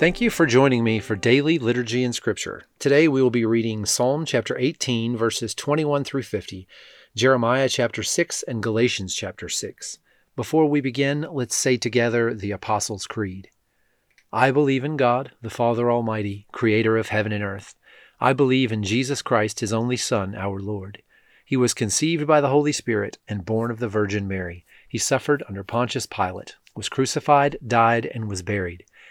Thank you for joining me for daily liturgy and scripture. Today we will be reading Psalm chapter 18, verses 21 through 50, Jeremiah chapter 6, and Galatians chapter 6. Before we begin, let's say together the Apostles' Creed. I believe in God, the Father Almighty, creator of heaven and earth. I believe in Jesus Christ, his only Son, our Lord. He was conceived by the Holy Spirit and born of the Virgin Mary. He suffered under Pontius Pilate, was crucified, died, and was buried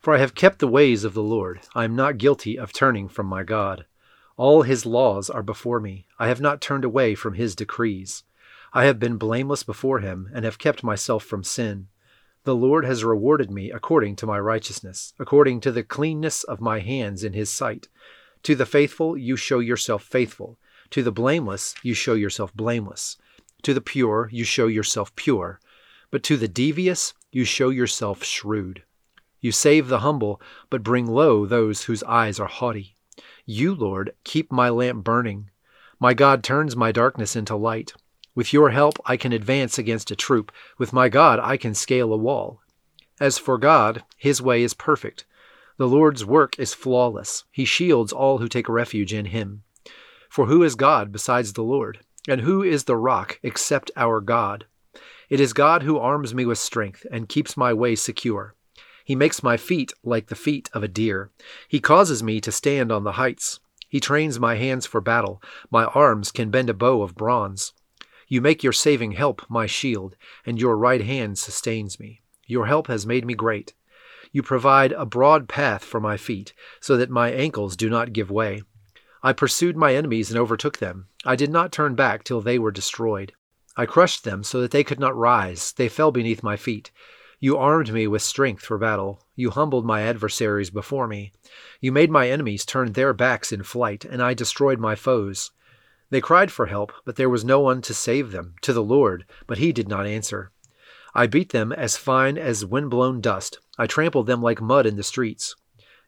For I have kept the ways of the Lord. I am not guilty of turning from my God. All his laws are before me. I have not turned away from his decrees. I have been blameless before him, and have kept myself from sin. The Lord has rewarded me according to my righteousness, according to the cleanness of my hands in his sight. To the faithful you show yourself faithful. To the blameless you show yourself blameless. To the pure you show yourself pure. But to the devious you show yourself shrewd. You save the humble, but bring low those whose eyes are haughty. You, Lord, keep my lamp burning. My God turns my darkness into light. With your help, I can advance against a troop. With my God, I can scale a wall. As for God, his way is perfect. The Lord's work is flawless. He shields all who take refuge in him. For who is God besides the Lord? And who is the rock except our God? It is God who arms me with strength and keeps my way secure. He makes my feet like the feet of a deer. He causes me to stand on the heights. He trains my hands for battle. My arms can bend a bow of bronze. You make your saving help my shield, and your right hand sustains me. Your help has made me great. You provide a broad path for my feet, so that my ankles do not give way. I pursued my enemies and overtook them. I did not turn back till they were destroyed. I crushed them so that they could not rise. They fell beneath my feet. You armed me with strength for battle. You humbled my adversaries before me. You made my enemies turn their backs in flight, and I destroyed my foes. They cried for help, but there was no one to save them, to the Lord, but he did not answer. I beat them as fine as wind-blown dust. I trampled them like mud in the streets.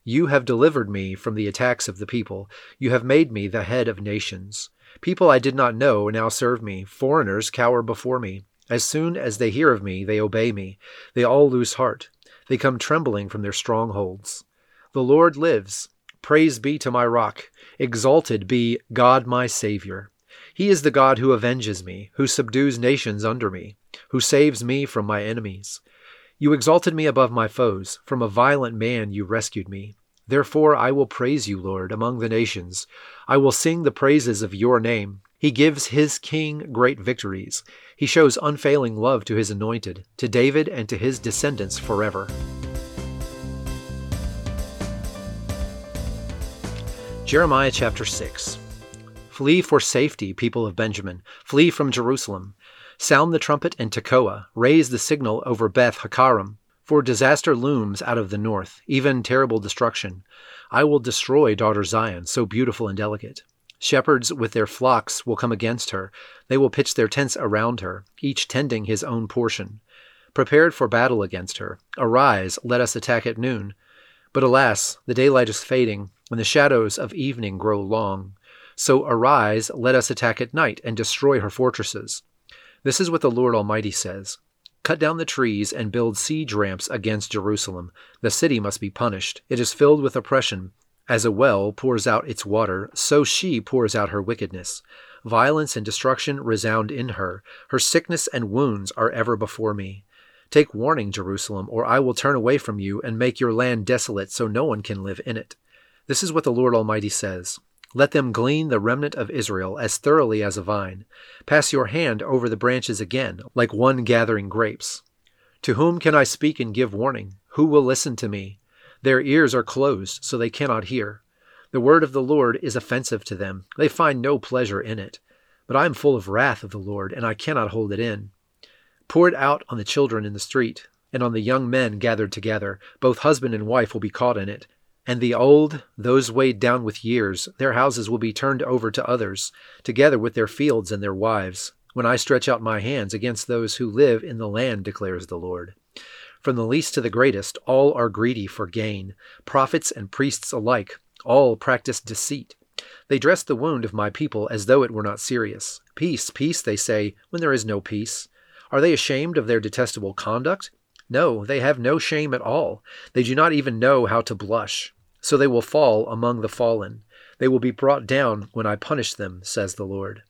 You have delivered me from the attacks of the people. You have made me the head of nations. People I did not know now serve me. Foreigners cower before me. As soon as they hear of me, they obey me. They all lose heart. They come trembling from their strongholds. The Lord lives. Praise be to my rock. Exalted be God my Savior. He is the God who avenges me, who subdues nations under me, who saves me from my enemies. You exalted me above my foes. From a violent man you rescued me. Therefore I will praise you, Lord, among the nations. I will sing the praises of your name. He gives his king great victories. He shows unfailing love to his anointed, to David and to his descendants forever. Jeremiah chapter 6 Flee for safety, people of Benjamin. Flee from Jerusalem. Sound the trumpet in Tekoa. Raise the signal over Beth Hakkerem. For disaster looms out of the north, even terrible destruction. I will destroy daughter Zion, so beautiful and delicate. Shepherds with their flocks will come against her. They will pitch their tents around her, each tending his own portion. Prepared for battle against her. Arise, let us attack at noon. But alas, the daylight is fading, and the shadows of evening grow long. So arise, let us attack at night, and destroy her fortresses. This is what the Lord Almighty says Cut down the trees and build siege ramps against Jerusalem. The city must be punished. It is filled with oppression. As a well pours out its water, so she pours out her wickedness. Violence and destruction resound in her. Her sickness and wounds are ever before me. Take warning, Jerusalem, or I will turn away from you and make your land desolate so no one can live in it. This is what the Lord Almighty says. Let them glean the remnant of Israel as thoroughly as a vine. Pass your hand over the branches again, like one gathering grapes. To whom can I speak and give warning? Who will listen to me? Their ears are closed, so they cannot hear. The word of the Lord is offensive to them. They find no pleasure in it. But I am full of wrath of the Lord, and I cannot hold it in. Pour it out on the children in the street, and on the young men gathered together. Both husband and wife will be caught in it. And the old, those weighed down with years, their houses will be turned over to others, together with their fields and their wives, when I stretch out my hands against those who live in the land, declares the Lord. From the least to the greatest, all are greedy for gain, prophets and priests alike, all practice deceit. They dress the wound of my people as though it were not serious. Peace, peace, they say, when there is no peace. Are they ashamed of their detestable conduct? No, they have no shame at all. They do not even know how to blush. So they will fall among the fallen. They will be brought down when I punish them, says the Lord.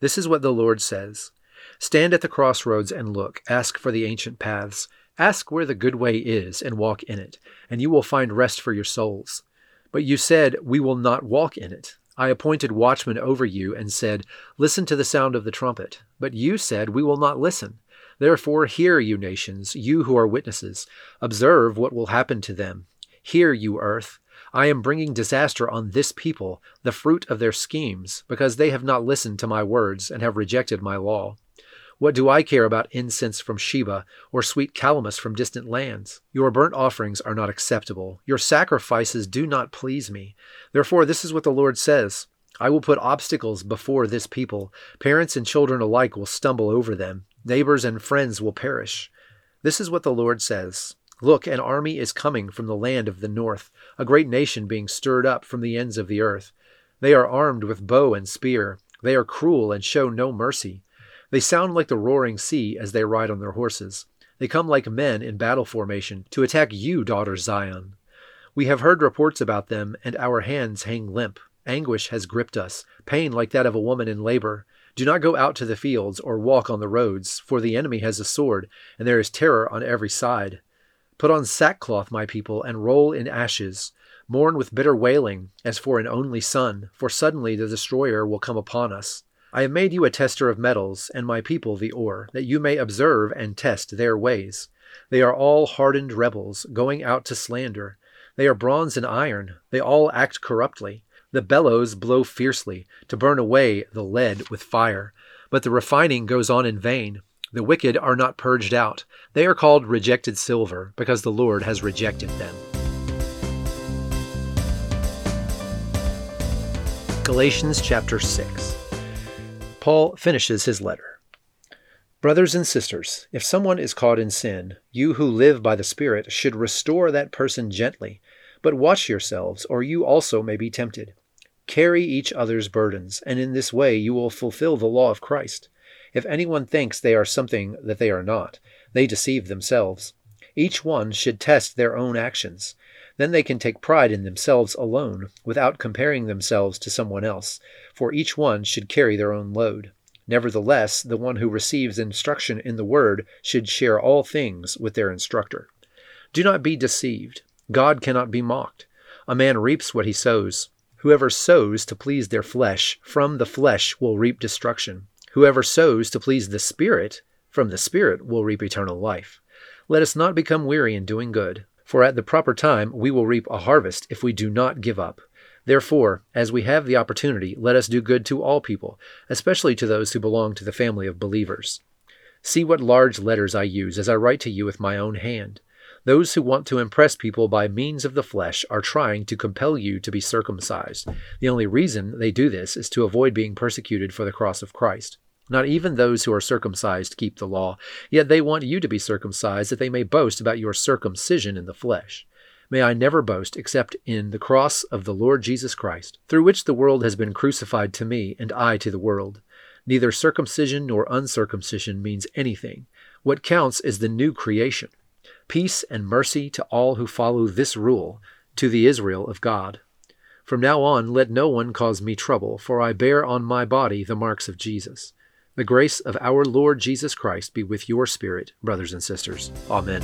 This is what the Lord says Stand at the crossroads and look, ask for the ancient paths. Ask where the good way is, and walk in it, and you will find rest for your souls. But you said, We will not walk in it. I appointed watchmen over you, and said, Listen to the sound of the trumpet. But you said, We will not listen. Therefore, hear, you nations, you who are witnesses. Observe what will happen to them. Hear, you earth. I am bringing disaster on this people, the fruit of their schemes, because they have not listened to my words and have rejected my law. What do I care about incense from Sheba or sweet calamus from distant lands? Your burnt offerings are not acceptable. Your sacrifices do not please me. Therefore, this is what the Lord says I will put obstacles before this people. Parents and children alike will stumble over them. Neighbors and friends will perish. This is what the Lord says Look, an army is coming from the land of the north, a great nation being stirred up from the ends of the earth. They are armed with bow and spear. They are cruel and show no mercy. They sound like the roaring sea as they ride on their horses. They come like men in battle formation to attack you, daughter Zion. We have heard reports about them, and our hands hang limp. Anguish has gripped us, pain like that of a woman in labor. Do not go out to the fields or walk on the roads, for the enemy has a sword, and there is terror on every side. Put on sackcloth, my people, and roll in ashes. Mourn with bitter wailing, as for an only son, for suddenly the destroyer will come upon us. I have made you a tester of metals, and my people the ore, that you may observe and test their ways. They are all hardened rebels, going out to slander. They are bronze and iron. They all act corruptly. The bellows blow fiercely to burn away the lead with fire, but the refining goes on in vain. The wicked are not purged out. They are called rejected silver, because the Lord has rejected them. Galatians chapter 6. Paul finishes his letter. Brothers and sisters, if someone is caught in sin, you who live by the Spirit should restore that person gently. But watch yourselves, or you also may be tempted. Carry each other's burdens, and in this way you will fulfill the law of Christ. If anyone thinks they are something that they are not, they deceive themselves. Each one should test their own actions. Then they can take pride in themselves alone, without comparing themselves to someone else, for each one should carry their own load. Nevertheless, the one who receives instruction in the word should share all things with their instructor. Do not be deceived. God cannot be mocked. A man reaps what he sows. Whoever sows to please their flesh, from the flesh will reap destruction. Whoever sows to please the Spirit, from the Spirit will reap eternal life. Let us not become weary in doing good, for at the proper time we will reap a harvest if we do not give up. Therefore, as we have the opportunity, let us do good to all people, especially to those who belong to the family of believers. See what large letters I use as I write to you with my own hand. Those who want to impress people by means of the flesh are trying to compel you to be circumcised. The only reason they do this is to avoid being persecuted for the cross of Christ. Not even those who are circumcised keep the law, yet they want you to be circumcised that they may boast about your circumcision in the flesh. May I never boast except in the cross of the Lord Jesus Christ, through which the world has been crucified to me and I to the world. Neither circumcision nor uncircumcision means anything. What counts is the new creation. Peace and mercy to all who follow this rule, to the Israel of God. From now on, let no one cause me trouble, for I bear on my body the marks of Jesus. The grace of our Lord Jesus Christ be with your spirit, brothers and sisters. Amen.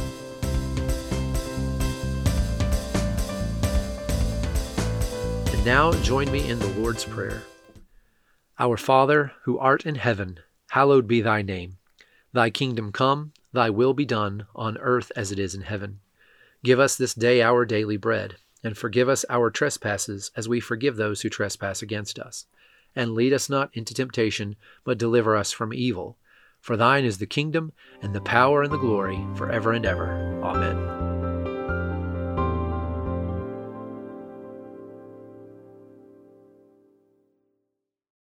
And now join me in the Lord's Prayer. Our Father, who art in heaven, hallowed be thy name. Thy kingdom come Thy will be done, on earth as it is in heaven. Give us this day our daily bread, and forgive us our trespasses as we forgive those who trespass against us. And lead us not into temptation, but deliver us from evil. For thine is the kingdom, and the power, and the glory, for ever and ever. Amen.